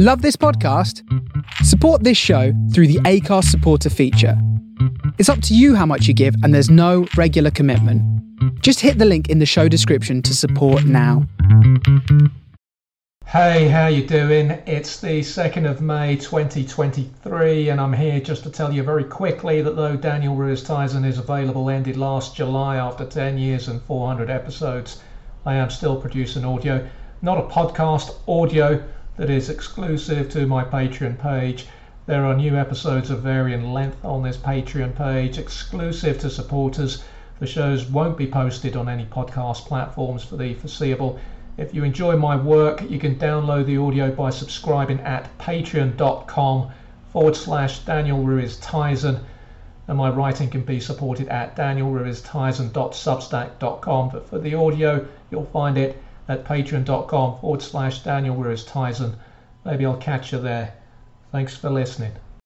Love this podcast? Support this show through the Acast supporter feature. It's up to you how much you give, and there's no regular commitment. Just hit the link in the show description to support now. Hey, how you doing? It's the 2nd of May 2023 and I'm here just to tell you very quickly that though Daniel Ruiz Tizon is available ended last July after 10 years and 400 episodes, I am still producing audio, not a podcast, audio that is exclusive to my Patreon page. There are new episodes of varying length on this Patreon page, exclusive to supporters. The shows won't be posted on any podcast platforms for the foreseeable if you enjoy my work, you can download the audio by subscribing at patreon.com forward slash Daniel Ruiz Tizon. And my writing can be supported at danielruiztizon.substack.com. But for the audio, you'll find it at patreon.com forward slash Daniel. Maybe I'll catch you there. Thanks for listening.